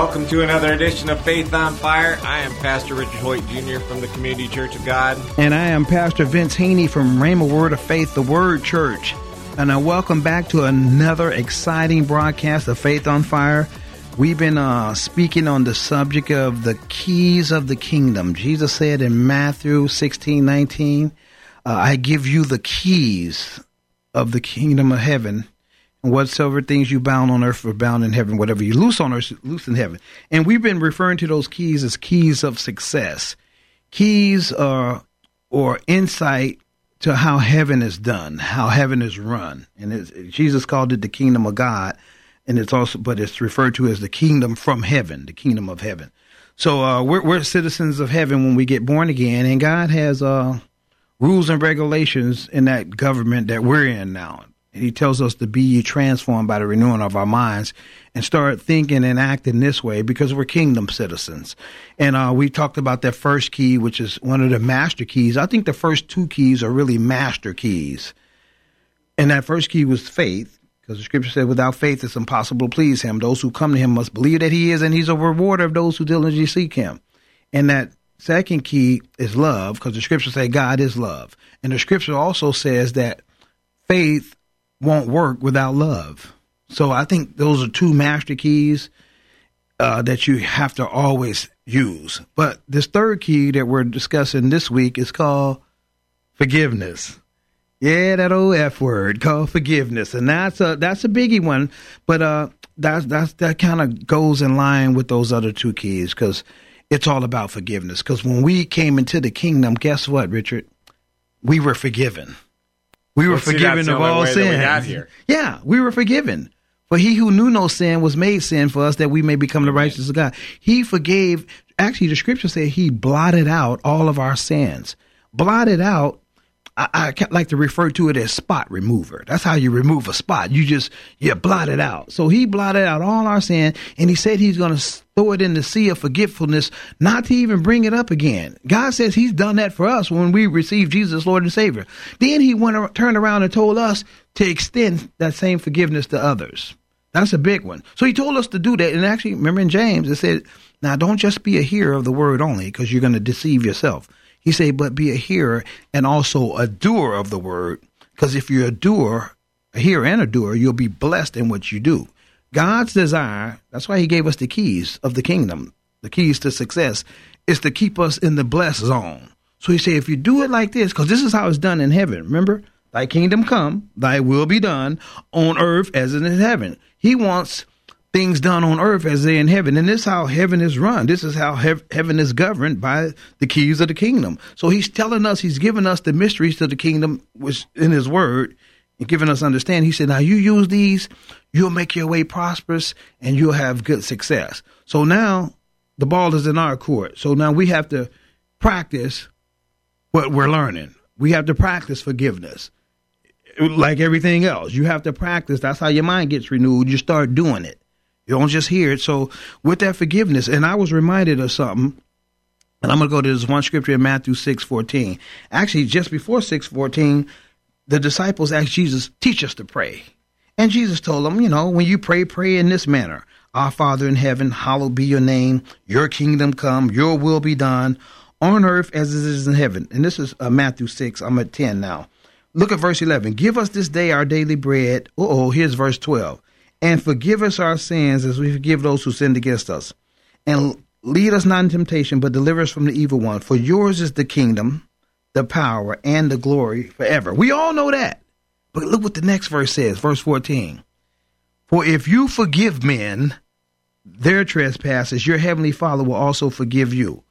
Welcome to another edition of Faith on Fire. I am Pastor Richard Hoyt Jr. from the Community Church of God. And I am Pastor Vince Haynie from Rhema Word of Faith, the Word Church. And I welcome back to another exciting broadcast of Faith on Fire. We've been uh, speaking on the subject of the keys of the kingdom. Jesus said in Matthew 16 19, uh, I give you the keys of the kingdom of heaven whatsoever things you bound on earth are bound in heaven. Whatever you loose on earth, loose in heaven. And we've been referring to those keys as keys of success. Keys are or insight to how heaven is done, how heaven is run. And Jesus called it the kingdom of God, and it's also, but it's referred to as the kingdom from heaven, the kingdom of heaven. So uh, we're, we're citizens of heaven when we get born again, and God has uh, rules and regulations in that government that we're in now. And he tells us to be transformed by the renewing of our minds and start thinking and acting this way because we're kingdom citizens. And uh, we talked about that first key, which is one of the master keys. I think the first two keys are really master keys. And that first key was faith, because the scripture said, without faith, it's impossible to please him. Those who come to him must believe that he is, and he's a rewarder of those who diligently seek him. And that second key is love, because the scripture says God is love. And the scripture also says that faith won't work without love. So I think those are two master keys uh, that you have to always use. But this third key that we're discussing this week is called forgiveness. Yeah, that old F word called forgiveness, and that's a that's a biggie one. But uh, that's that's that kind of goes in line with those other two keys because it's all about forgiveness. Because when we came into the kingdom, guess what, Richard? We were forgiven. We were forgiven of all sin. Yeah, we were forgiven. For he who knew no sin was made sin for us that we may become the righteousness of God. He forgave, actually, the scripture said he blotted out all of our sins. Blotted out I, I like to refer to it as spot remover. That's how you remove a spot. You just you blot it out. So he blotted out all our sin, and he said he's going to throw it in the sea of forgetfulness, not to even bring it up again. God says He's done that for us when we received Jesus, Lord and Savior. Then He went turned around and told us to extend that same forgiveness to others. That's a big one. So He told us to do that. And actually, remember in James, it said, "Now don't just be a hearer of the word only, because you're going to deceive yourself." He said, but be a hearer and also a doer of the word. Because if you're a doer, a hearer and a doer, you'll be blessed in what you do. God's desire, that's why he gave us the keys of the kingdom, the keys to success, is to keep us in the blessed zone. So he said, if you do it like this, because this is how it's done in heaven. Remember, thy kingdom come, thy will be done on earth as in heaven. He wants things done on earth as they in heaven. And this is how heaven is run. This is how hev- heaven is governed by the keys of the kingdom. So he's telling us, he's giving us the mysteries to the kingdom, which in his word, and giving us understand. He said, now you use these, you'll make your way prosperous and you'll have good success. So now the ball is in our court. So now we have to practice what we're learning. We have to practice forgiveness. Like everything else, you have to practice. That's how your mind gets renewed. You start doing it. You don't just hear it. So with that forgiveness, and I was reminded of something, and I'm going to go to this one scripture in Matthew 6 14. Actually, just before 6 14, the disciples asked Jesus, teach us to pray. And Jesus told them, you know, when you pray, pray in this manner. Our Father in heaven, hallowed be your name. Your kingdom come, your will be done on earth as it is in heaven. And this is uh, Matthew 6. I'm at 10 now. Look at verse 11. Give us this day our daily bread. oh, here's verse 12 and forgive us our sins as we forgive those who sinned against us. And lead us not in temptation, but deliver us from the evil one. For yours is the kingdom, the power, and the glory forever. We all know that. But look what the next verse says, verse 14. For if you forgive men their trespasses, your heavenly Father will also forgive you.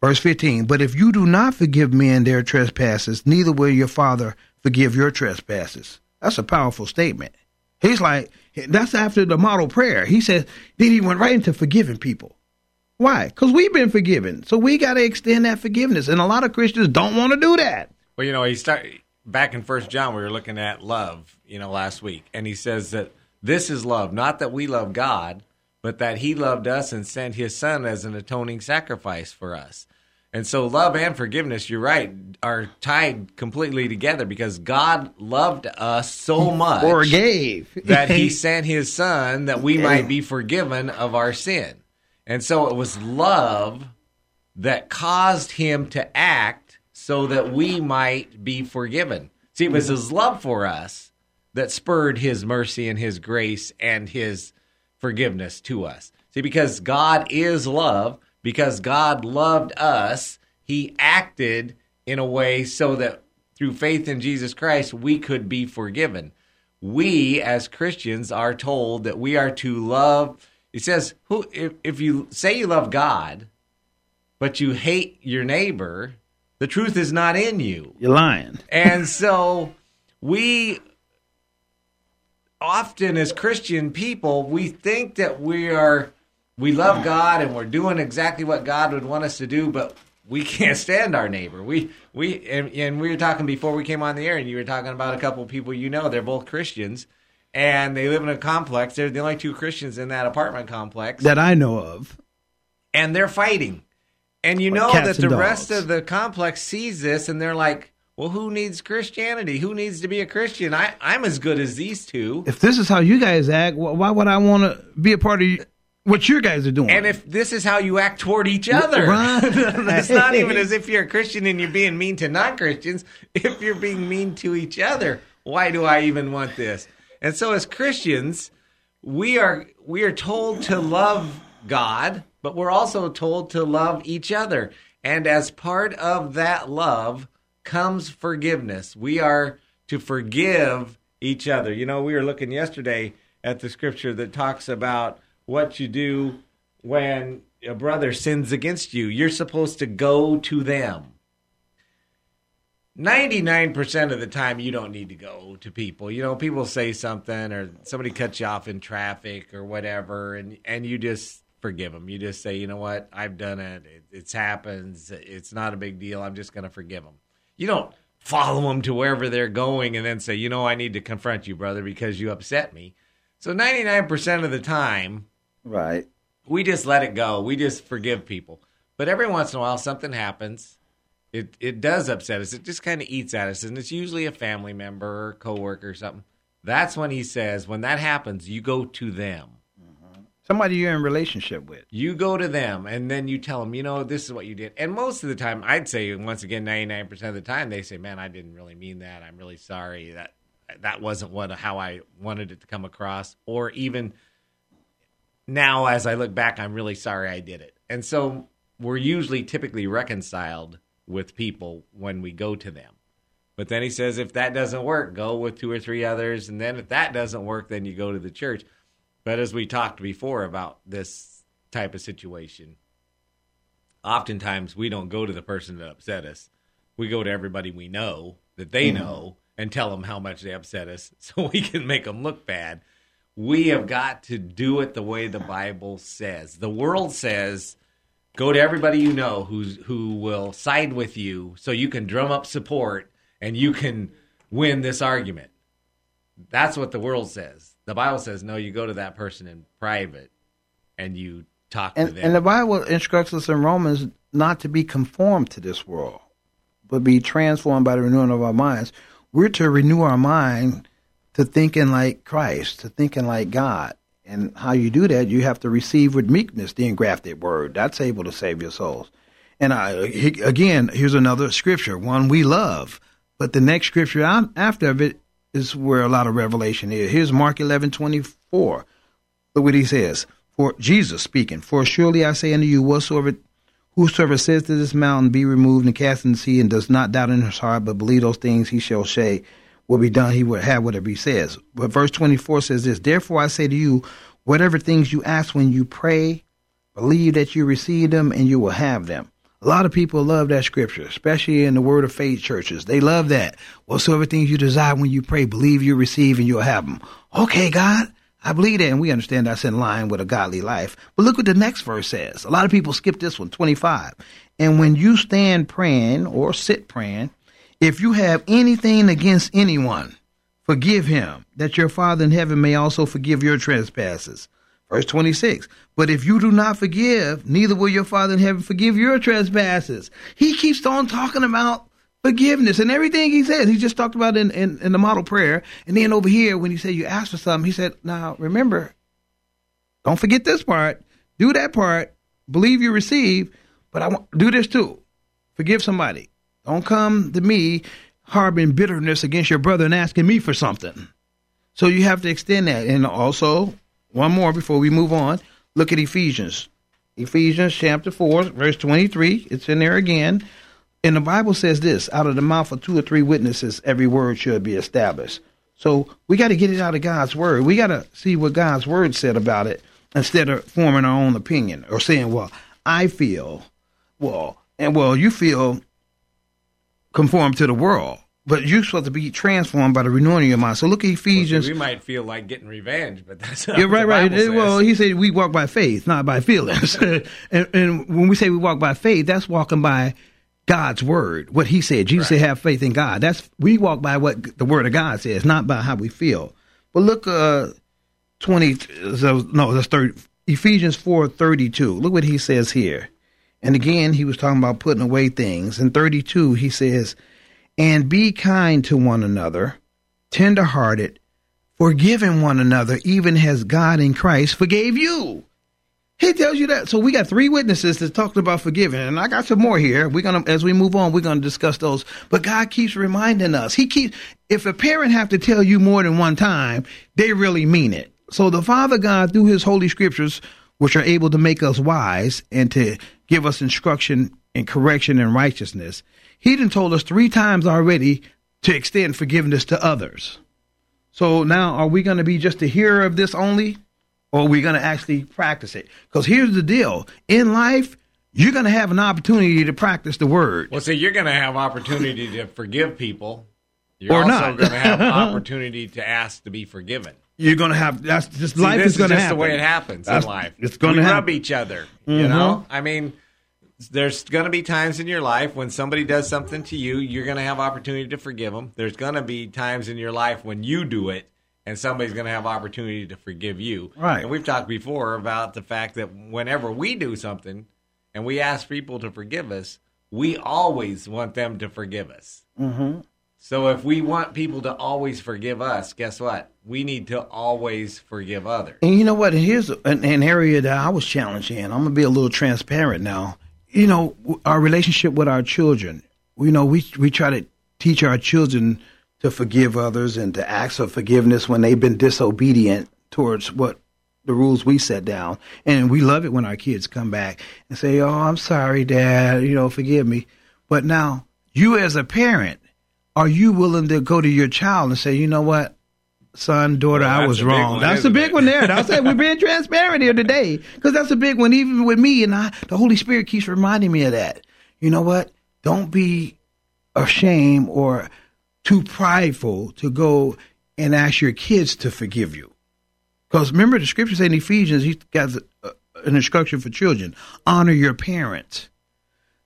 Verse 15. But if you do not forgive men their trespasses, neither will your Father forgive your trespasses. That's a powerful statement. He's like, that's after the model prayer. He says, then he went right into forgiving people. Why? Because we've been forgiven. So we got to extend that forgiveness. And a lot of Christians don't want to do that. Well, you know, he start back in First John. We were looking at love, you know, last week, and he says that this is love, not that we love God, but that He loved us and sent His Son as an atoning sacrifice for us. And so, love and forgiveness, you're right, are tied completely together because God loved us so much, or gave that He sent His Son that we might be forgiven of our sin. And so, it was love that caused Him to act so that we might be forgiven. See, it was His love for us that spurred His mercy and His grace and His forgiveness to us. See, because God is love, because God loved us, He acted in a way so that through faith in Jesus Christ, we could be forgiven. We, as Christians, are told that we are to love. It says, "Who if, if you say you love God, but you hate your neighbor, the truth is not in you. You're lying." And so we often as Christian people, we think that we are we love God and we're doing exactly what God would want us to do, but we can't stand our neighbor. We we and, and we were talking before we came on the air, and you were talking about a couple of people you know. They're both Christians, and they live in a complex. They're the only two Christians in that apartment complex that I know of, and they're fighting. And you know that the rest of the complex sees this, and they're like, well, who needs Christianity? Who needs to be a Christian? I, I'm as good as these two. If this is how you guys act, why would I want to be a part of what you guys are doing? And if this is how you act toward each other, it's not even as if you're a Christian and you're being mean to non Christians. If you're being mean to each other, why do I even want this? And so, as Christians, we are we are told to love God, but we're also told to love each other. And as part of that love, comes forgiveness. We are to forgive each other. You know, we were looking yesterday at the scripture that talks about what you do when a brother sins against you. You're supposed to go to them. 99% of the time, you don't need to go to people. You know, people say something or somebody cuts you off in traffic or whatever, and, and you just forgive them. You just say, you know what, I've done it. it happens. It's not a big deal. I'm just going to forgive them. You don't follow them to wherever they're going and then say, you know, I need to confront you, brother, because you upset me. So 99% of the time, right, we just let it go. We just forgive people. But every once in a while, something happens. It it does upset us. It just kind of eats at us, and it's usually a family member or coworker or something. That's when he says, when that happens, you go to them mm-hmm. somebody you're in relationship with. You go to them and then you tell them, you know, this is what you did. And most of the time, I'd say once again, 99% of the time, they say, man, I didn't really mean that. I'm really sorry that that wasn't what how I wanted it to come across. Or even now, as I look back, I'm really sorry I did it. And so we're usually typically reconciled with people when we go to them. But then he says, if that doesn't work, go with two or three others. And then if that doesn't work, then you go to the church. But as we talked before about this type of situation, oftentimes we don't go to the person that upset us. We go to everybody we know that they mm-hmm. know and tell them how much they upset us so we can make them look bad. We have got to do it the way the Bible says. The world says go to everybody you know who's who will side with you so you can drum up support and you can win this argument. That's what the world says the Bible says no. You go to that person in private, and you talk and, to them. And the Bible instructs us in Romans not to be conformed to this world, but be transformed by the renewing of our minds. We're to renew our mind to thinking like Christ, to thinking like God. And how you do that, you have to receive with meekness the engrafted word. That's able to save your souls. And I, again, here's another scripture, one we love. But the next scripture after it is where a lot of revelation is. Here's Mark 11, 24. Look what he says. For Jesus speaking, for surely I say unto you, whatsoever, Whosoever says to this mountain, Be removed and cast in the sea, and does not doubt in his heart, but believe those things he shall say will be done, he will have whatever he says. But verse 24 says this Therefore I say to you, whatever things you ask when you pray, believe that you receive them, and you will have them. A lot of people love that scripture, especially in the Word of Faith churches. They love that. Whatsoever things you desire when you pray, believe you receive, and you'll have them. Okay, God, I believe that, and we understand that's in line with a godly life. But look what the next verse says. A lot of people skip this one, 25. And when you stand praying or sit praying, if you have anything against anyone, forgive him, that your Father in heaven may also forgive your trespasses. Verse 26. But if you do not forgive, neither will your Father in heaven forgive your trespasses. He keeps on talking about forgiveness and everything he says. He just talked about in, in, in the model prayer. And then over here, when he said you ask for something, he said, now remember, don't forget this part. Do that part. Believe you receive. But I want do this too. Forgive somebody. Don't come to me harboring bitterness against your brother and asking me for something. So you have to extend that. And also, one more before we move on. Look at Ephesians. Ephesians chapter 4, verse 23. It's in there again. And the Bible says this out of the mouth of two or three witnesses, every word should be established. So we got to get it out of God's word. We got to see what God's word said about it instead of forming our own opinion or saying, well, I feel, well, and well, you feel conform to the world. But you're supposed to be transformed by the renewing of your mind. So look at Ephesians. Well, we might feel like getting revenge, but that's not yeah, right, right. Says. Well, he said we walk by faith, not by feelings. and, and, when we say we walk by faith, that's walking by God's word, what He said. Jesus right. said, "Have faith in God." That's we walk by what the Word of God says, not by how we feel. But look, uh, twenty. So, no, that's thirty. Ephesians four thirty two. Look what he says here. And again, he was talking about putting away things. In thirty two, he says and be kind to one another, tenderhearted, forgiving one another, even as God in Christ forgave you. He tells you that. So we got three witnesses that talked about forgiving, and I got some more here. We're gonna, as we move on, we're gonna discuss those. But God keeps reminding us. He keeps. If a parent have to tell you more than one time, they really mean it. So the Father God, through His holy scriptures, which are able to make us wise and to give us instruction and correction and righteousness, he done told us three times already to extend forgiveness to others. So now, are we going to be just a hearer of this only, or are we going to actually practice it? Because here's the deal: in life, you're going to have an opportunity to practice the word. Well, see, you're going to have opportunity to forgive people. You're or also going to have opportunity to ask to be forgiven. You're going to have that's just see, life is going to happen. the way it happens that's, in life. It's going to rub each other. Mm-hmm. You know, I mean there's going to be times in your life when somebody does something to you, you're going to have opportunity to forgive them. There's going to be times in your life when you do it and somebody's going to have opportunity to forgive you. Right. And we've talked before about the fact that whenever we do something and we ask people to forgive us, we always want them to forgive us. Mm-hmm. So if we want people to always forgive us, guess what? We need to always forgive others. And you know what? Here's an, an area that I was challenged in. I'm going to be a little transparent now you know, our relationship with our children. You know, we we try to teach our children to forgive others and to ask for forgiveness when they've been disobedient towards what the rules we set down. And we love it when our kids come back and say, "Oh, I'm sorry, Dad. You know, forgive me." But now, you as a parent, are you willing to go to your child and say, "You know what? son, daughter, well, I was wrong. That's a big one there. I said we're being transparent here today because that's a big one, even with me. And I, the Holy Spirit keeps reminding me of that. You know what? Don't be ashamed or too prideful to go and ask your kids to forgive you. Because remember, the scripture says in Ephesians, he got an instruction for children honor your parents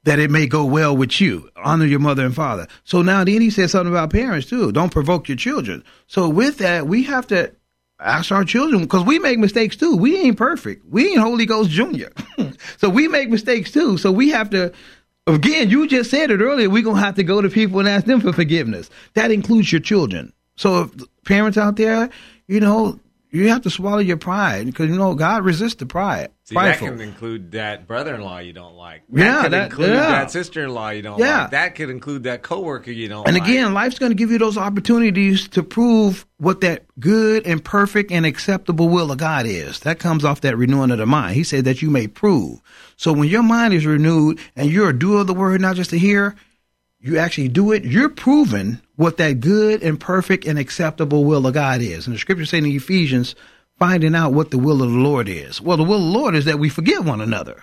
that it may go well with you. Honor your mother and father. So now then he says something about parents too. Don't provoke your children. So with that, we have to ask our children because we make mistakes too. We ain't perfect. We ain't Holy Ghost Junior. so we make mistakes too. So we have to. Again, you just said it earlier. We're gonna have to go to people and ask them for forgiveness. That includes your children. So if parents out there, you know, You have to swallow your pride because you know God resists the pride. See, that can include that brother-in-law you don't like. That Yeah, could that- include yeah. that sister-in-law you don't Yeah. like. That could include that coworker you don't And like. again, life's going to give you those opportunities to prove what that good and perfect and acceptable will of God is. That comes off that renewing of the mind. He said that you may prove. So when your mind is renewed and you're a doer of the word, not just a hearer, you actually do it, you're proving what that good and perfect and acceptable will of God is. And the scripture saying in Ephesians, finding out what the will of the Lord is. Well, the will of the Lord is that we forgive one another.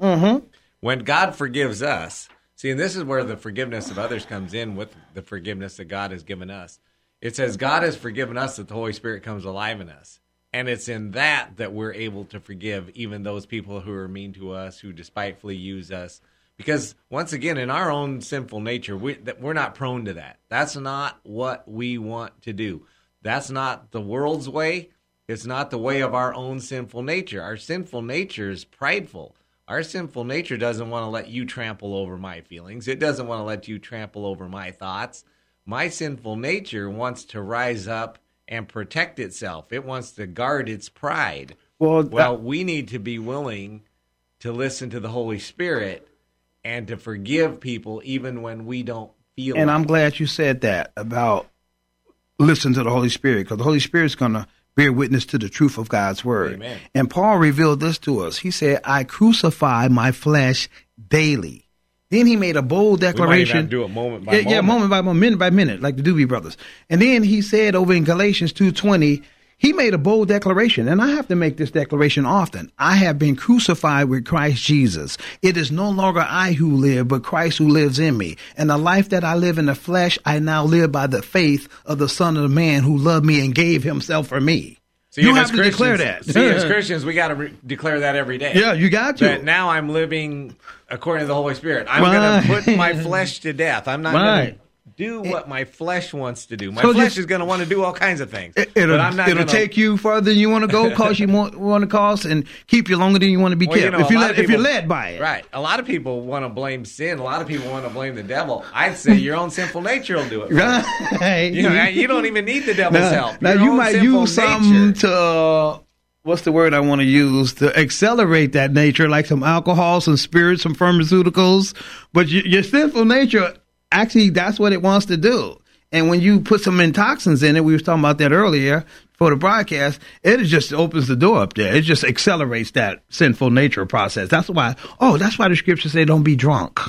Mm-hmm. when God forgives us, see, and this is where the forgiveness of others comes in with the forgiveness that God has given us. It says God has forgiven us that the Holy Spirit comes alive in us. And it's in that that we're able to forgive even those people who are mean to us, who despitefully use us. Because once again, in our own sinful nature, we, that we're not prone to that. That's not what we want to do. That's not the world's way. It's not the way of our own sinful nature. Our sinful nature is prideful. Our sinful nature doesn't want to let you trample over my feelings. It doesn't want to let you trample over my thoughts. My sinful nature wants to rise up and protect itself. It wants to guard its pride. Well, Well, we need to be willing to listen to the Holy Spirit and to forgive people even when we don't feel And like I'm glad you said that about listen to the Holy Spirit because the Holy Spirit's going to bear witness to the truth of God's word. Amen. And Paul revealed this to us. He said, I crucify my flesh daily. Then he made a bold We might even declaration. do it moment by yeah, yeah, moment. moment by moment, minute by minute, like the Doobie Brothers. And then he said over in Galatians 2.20, he made a bold declaration, and I have to make this declaration often. I have been crucified with Christ Jesus. It is no longer I who live, but Christ who lives in me. And the life that I live in the flesh, I now live by the faith of the Son of the Man who loved me and gave himself for me. See, you have to declare that. See, as Christians, we got to re- declare that every day. yeah, you got to. that now I'm living according to the Holy Spirit. I'm Right. going to put my flesh to death. I'm not Right. going to do what my flesh wants to do. My So flesh just- is going to want to do all kinds of things. It- It'll, but I'm not it'll gonna, take you further than you want to go, cause you want, want to cause, and keep you longer than you want to be Well, kept. you know, if you let, of if you're led by it, Right. A lot of people want to blame sin. A lot of people want to blame the devil. I'd say your own sinful nature will do it. Right. You, know, you don't even need the devil's now, help. now Your you might use something to uh, what's the word I want to use to accelerate that nature, like some alcohol, some spirits, some pharmaceuticals. But your, your sinful nature, actually, that's what it wants to do. And when you put some toxins in it, we were talking about that earlier for the broadcast. It just opens the door up there. It just accelerates that sinful nature process. That's why. Oh, that's why the scriptures say don't be drunk.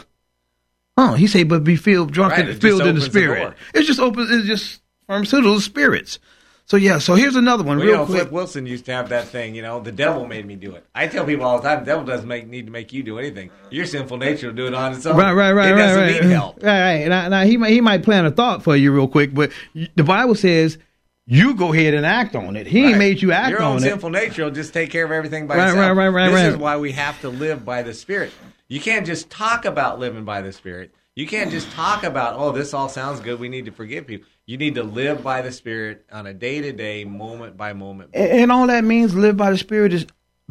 Oh, he said, but be filled, drunk, Right, and filled in the opens the spirit. door. it's just open. It's just pharmaceutical spirits. So yeah. So here's another one, Well, you real know, quick. Flip Wilson used to have that thing. You know, the devil made me do it. I tell people all the time, the devil doesn't make, need to make you do anything. Your sinful nature will do it on its own. Right, right, right, It right, doesn't right. need help. Right, right. Now, now he might he might plant a thought for you real quick, but the Bible says you go ahead and act on it. He Right. made you act Your on it. Your own sinful nature will just take care of everything by Right, itself. right, right, right, This right. is why we have to live by the Spirit. You can't just talk about living by the Spirit. You can't just talk about, oh, this all sounds good. We need to forgive people. You need to live by the Spirit on a day to day, moment by moment. And, all that means live by the Spirit is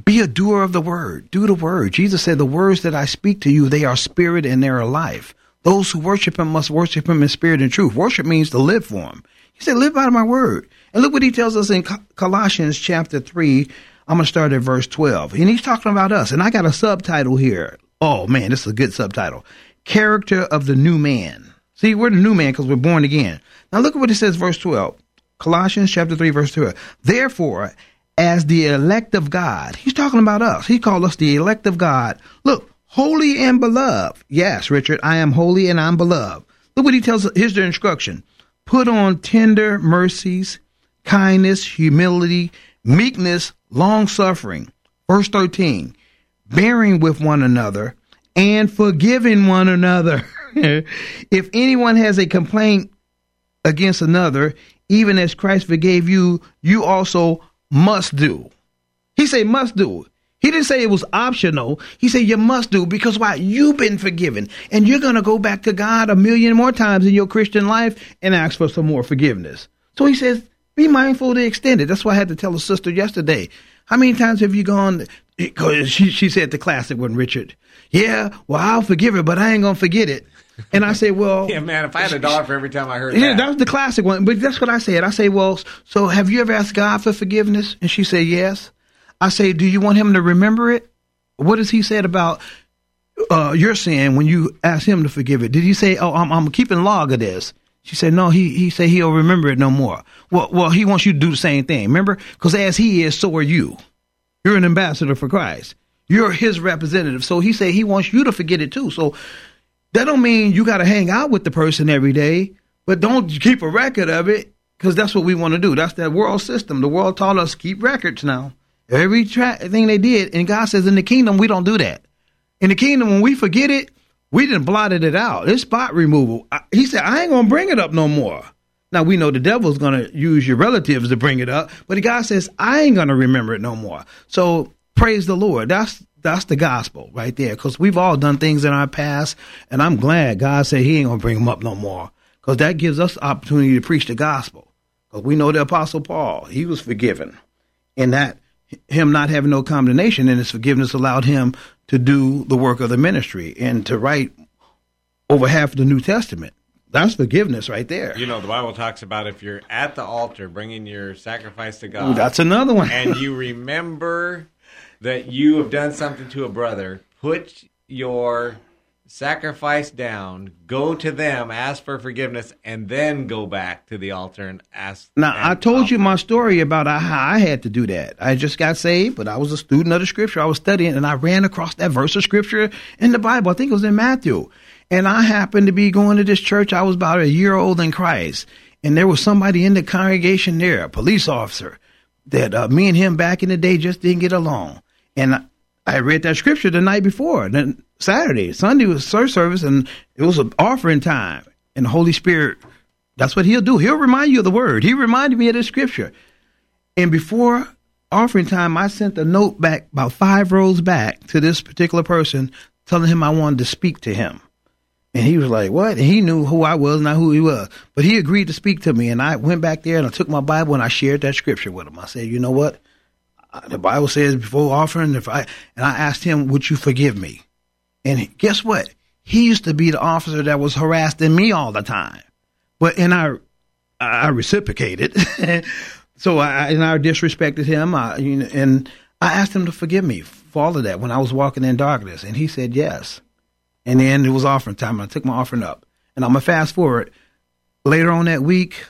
be a doer of the word. Do the word. Jesus said, "The words that I speak to you, they are spirit and they are life." Those who worship Him must worship Him in spirit and truth. Worship means to live for Him. He said, "Live by my word." And look what He tells us in Colossians chapter three. I'm gonna start at verse twelve, and He's talking about us. And I got a subtitle here. Oh man, this is a good subtitle. Character of the new man. See, we're the new man because we're born again. Now look at what it says, verse 12. Colossians chapter 3, verse 12. Therefore, as the elect of God, he's talking about us. He called us the elect of God. Look, holy and beloved. Yes, Richard, I am holy and I'm beloved. Look what he tells us. Here's the instruction. Put on tender mercies, kindness, humility, meekness, long suffering. Verse 13. Bearing with one another and forgiving one another. if anyone has a complaint against another, even as Christ forgave you, you also must do. He said must do. He didn't say it was optional. He said you must do because why? You've been forgiven. And you're going to go back to God a million more times in your Christian life and ask for some more forgiveness. So he says, be mindful to extend it. That's why I had to tell a sister yesterday. How many times have you gone? Because she, she said the classic one, Richard. Yeah, well, I'll forgive her, but I ain't going to forget it. And I say, well, yeah, man, if I had a dollar for every time I heard yeah, that, that was the classic one. But that's what I said. I say, well, so have you ever asked God for forgiveness? And she said, yes. I say, do you want him to remember it? What has he said about uh, your sin when you ask him to forgive it? Did he say, oh, I'm, I'm keeping log of this? She said, no, he, he said he'll remember it no more. Well, well, he wants you to do the same thing. Remember? Because as he is, so are you. You're an ambassador for Christ. You're his representative. So he said he wants you to forget it too. So that don't mean you got to hang out with the person every day, but don't keep a record of it because that's what we want to do. That's that world system. The world taught us keep records now. Every tra- thing they did, and God says in the kingdom we don't do that. In the kingdom, when we forget it, we didn't blotted it out. It's spot removal. I, he said, I ain't gonna bring it up no more. Now we know the devil's gonna use your relatives to bring it up, but God says, I ain't gonna remember it no more. So praise the Lord. That's that's the gospel right there. Because we've all done things in our past, and I'm glad God said He ain't gonna bring them up no more. Because that gives us the opportunity to preach the gospel. Because we know the Apostle Paul, he was forgiven, and that him not having no condemnation and his forgiveness allowed him to do the work of the ministry and to write over half of the New Testament. That's forgiveness right there. You know, the Bible talks about if you're at the altar bringing your sacrifice to God. Ooh, that's another one. and you remember that you have done something to a brother, put your sacrifice down, go to them, ask for forgiveness, and then go back to the altar and ask. Now, I told you my story about how I had to do that. I just got saved, but I was a student of the scripture. I was studying, and I ran across that verse of scripture in the Bible. I think it was in Matthew. And I happened to be going to this church. I was about a year old in Christ. And there was somebody in the congregation there, a police officer, that uh, me and him back in the day just didn't get along. And I read that scripture the night before. Then Saturday, Sunday was church service, and it was an offering time. And the Holy Spirit, that's what He'll do. He'll remind you of the word. He reminded me of the scripture. And before offering time, I sent a note back about five rows back to this particular person, telling him I wanted to speak to him. And he was like, "What?" And he knew who I was, not who he was, but he agreed to speak to me. And I went back there and I took my Bible and I shared that scripture with him. I said, "You know what? The Bible says before offering, if I and I asked him, "Would you forgive me?" And guess what? He used to be the officer that was harassing me all the time, but and I I reciprocated. so I and I disrespected him. I, and I asked him to forgive me for all of that when I was walking in darkness, and he said yes. And then it was offering time, and I took my offering up. And I'm gonna fast forward. Later on that week,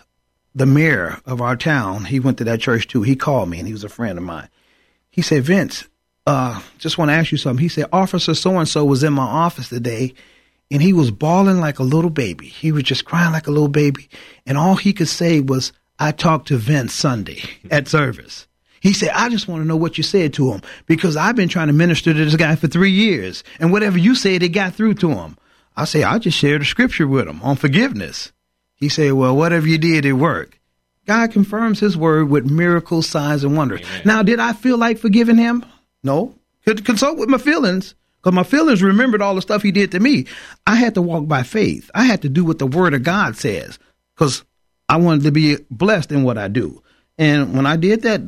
the mayor of our town, he went to that church too. He called me, and he was a friend of mine. He said, Vince, uh, just want to ask you something. He said, Officer so and so was in my office today and he was bawling like a little baby. He was just crying like a little baby. And all he could say was, I talked to Vince Sunday at service. He said, I just want to know what you said to him because I've been trying to minister to this guy for three years. And whatever you said, it got through to him. I say, I just shared a scripture with him on forgiveness. He said, Well, whatever you did, it worked. God confirms his word with miracles, signs, and wonders. Amen. Now, did I feel like forgiving him? No. Could consult with my feelings because my feelings remembered all the stuff he did to me. I had to walk by faith. I had to do what the word of God says because I wanted to be blessed in what I do. And when I did that,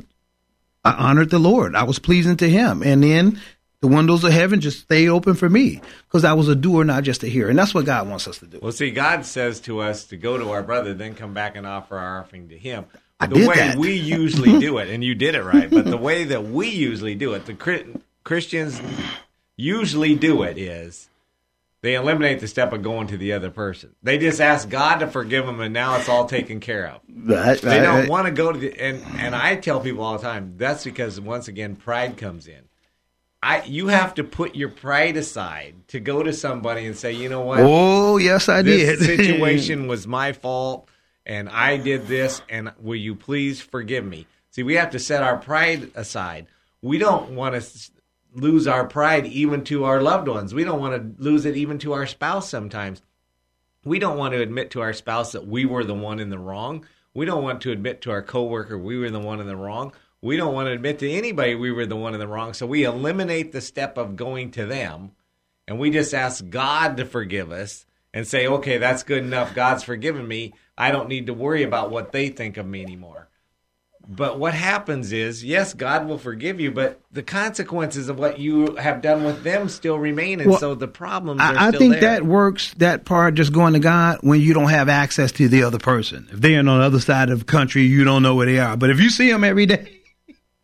I honored the Lord. I was pleasing to him. And then the windows of heaven just stay open for me because I was a doer, not just a hearer. And that's what God wants us to do. Well, see, God says to us to go to our brother, then come back and offer our offering to him. I the way that. we usually do it, and you did it right, but the way that we usually do it, the Christians usually do it is they eliminate the step of going to the other person. They just ask God to forgive them, and now it's all taken care of. Right, they right, don't right. want to go to the and and I tell people all the time that's because once again pride comes in. I you have to put your pride aside to go to somebody and say, you know what? Oh, yes, I this did. situation was my fault, and I did this, and will you please forgive me? See, we have to set our pride aside. We don't want to lose our pride even to our loved ones. We don't want to lose it even to our spouse sometimes. We don't want to admit to our spouse that we were the one in the wrong. We don't want to admit to our coworker we were the one in the wrong. We don't want to admit to anybody we were the one in the wrong. So we eliminate the step of going to them and we just ask God to forgive us and say, okay, that's good enough. God's forgiven me. I don't need to worry about what they think of me anymore. But what happens is, yes, God will forgive you, but the consequences of what you have done with them still remain, and Well, so the problems are I, I still think there. that works. That part just going to God when you don't have access to the other person. If they're on the other side of the country, you don't know where they are. But if you see them every day,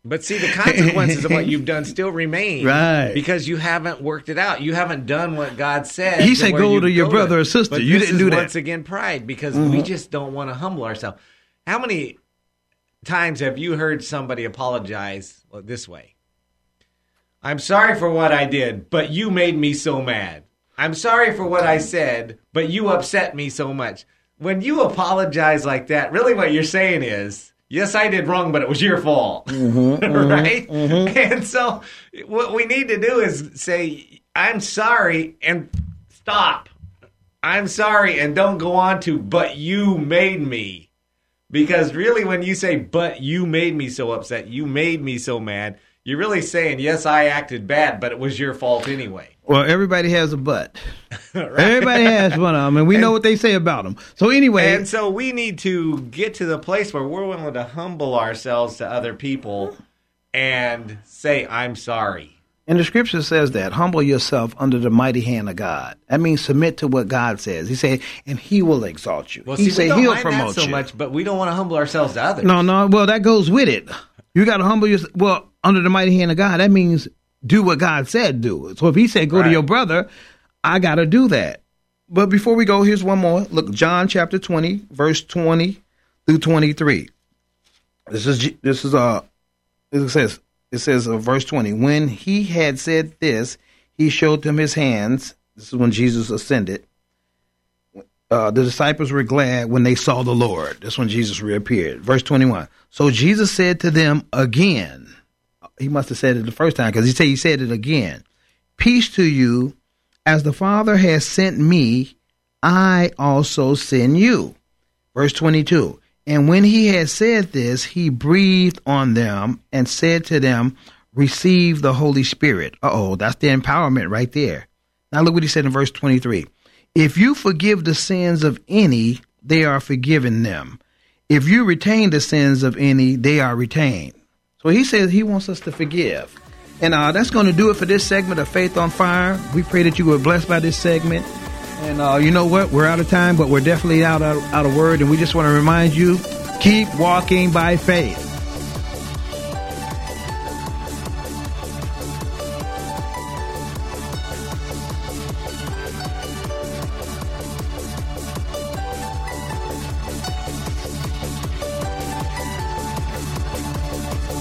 But see, the consequences of what you've done still remain, Right. Because you haven't worked it out. You haven't done what God said. He said go to your go brother or sister. But You didn't do that. Mm-hmm. Once again, pride because we just don't want to humble ourselves. How many times have you heard somebody apologize this way? I'm sorry for what I did, but you made me so mad. I'm sorry for what I said, but you upset me so much. When you apologize like that, really what you're saying is, yes, I did wrong, but it was your fault. Mm-hmm, mm-hmm, right? Mm-hmm. And so what we need to do is say, I'm sorry and stop. I'm sorry and don't go on to, but you made me. Because really, when you say, but you made me so upset, you made me so mad, you're really saying, yes, I acted bad, but it was your fault anyway. Well, everybody has a butt. Right? Everybody has one of them, and we know what they say about them. So anyway, And so we need to get to the place where we're willing to humble ourselves to other people and say, I'm sorry. And the scripture says that humble yourself under the mighty hand of God. That means submit to what God says. He said, and He will exalt you. Well, he see, said He'll promote so you. much, but we don't want to humble ourselves to others. No, no. Well, that goes with it. You got to humble yourself. Well, under the mighty hand of God, that means do what God said do. So if He said go to your brother, I got to do that. But before we go, here's one more. Look, John chapter twenty, verse twenty through twenty three. This is this is uh it says it says uh, verse 20 when he had said this he showed them his hands this is when jesus ascended uh, the disciples were glad when they saw the lord that's when jesus reappeared verse 21 so jesus said to them again he must have said it the first time because he said he said it again peace to you as the father has sent me i also send you Verse 22 And when he had said this, he breathed on them and said to them, Receive the Holy Spirit. Uh oh, that's the empowerment right there. Now look what he said in verse 23 If you forgive the sins of any, they are forgiven them. If you retain the sins of any, they are retained. So he says he wants us to forgive. And uh, that's going to do it for this segment of Faith on Fire. We pray that you were blessed by this segment. And uh, you know what? We're out of time, but we're definitely out of, out of word. And we just want to remind you keep walking by faith.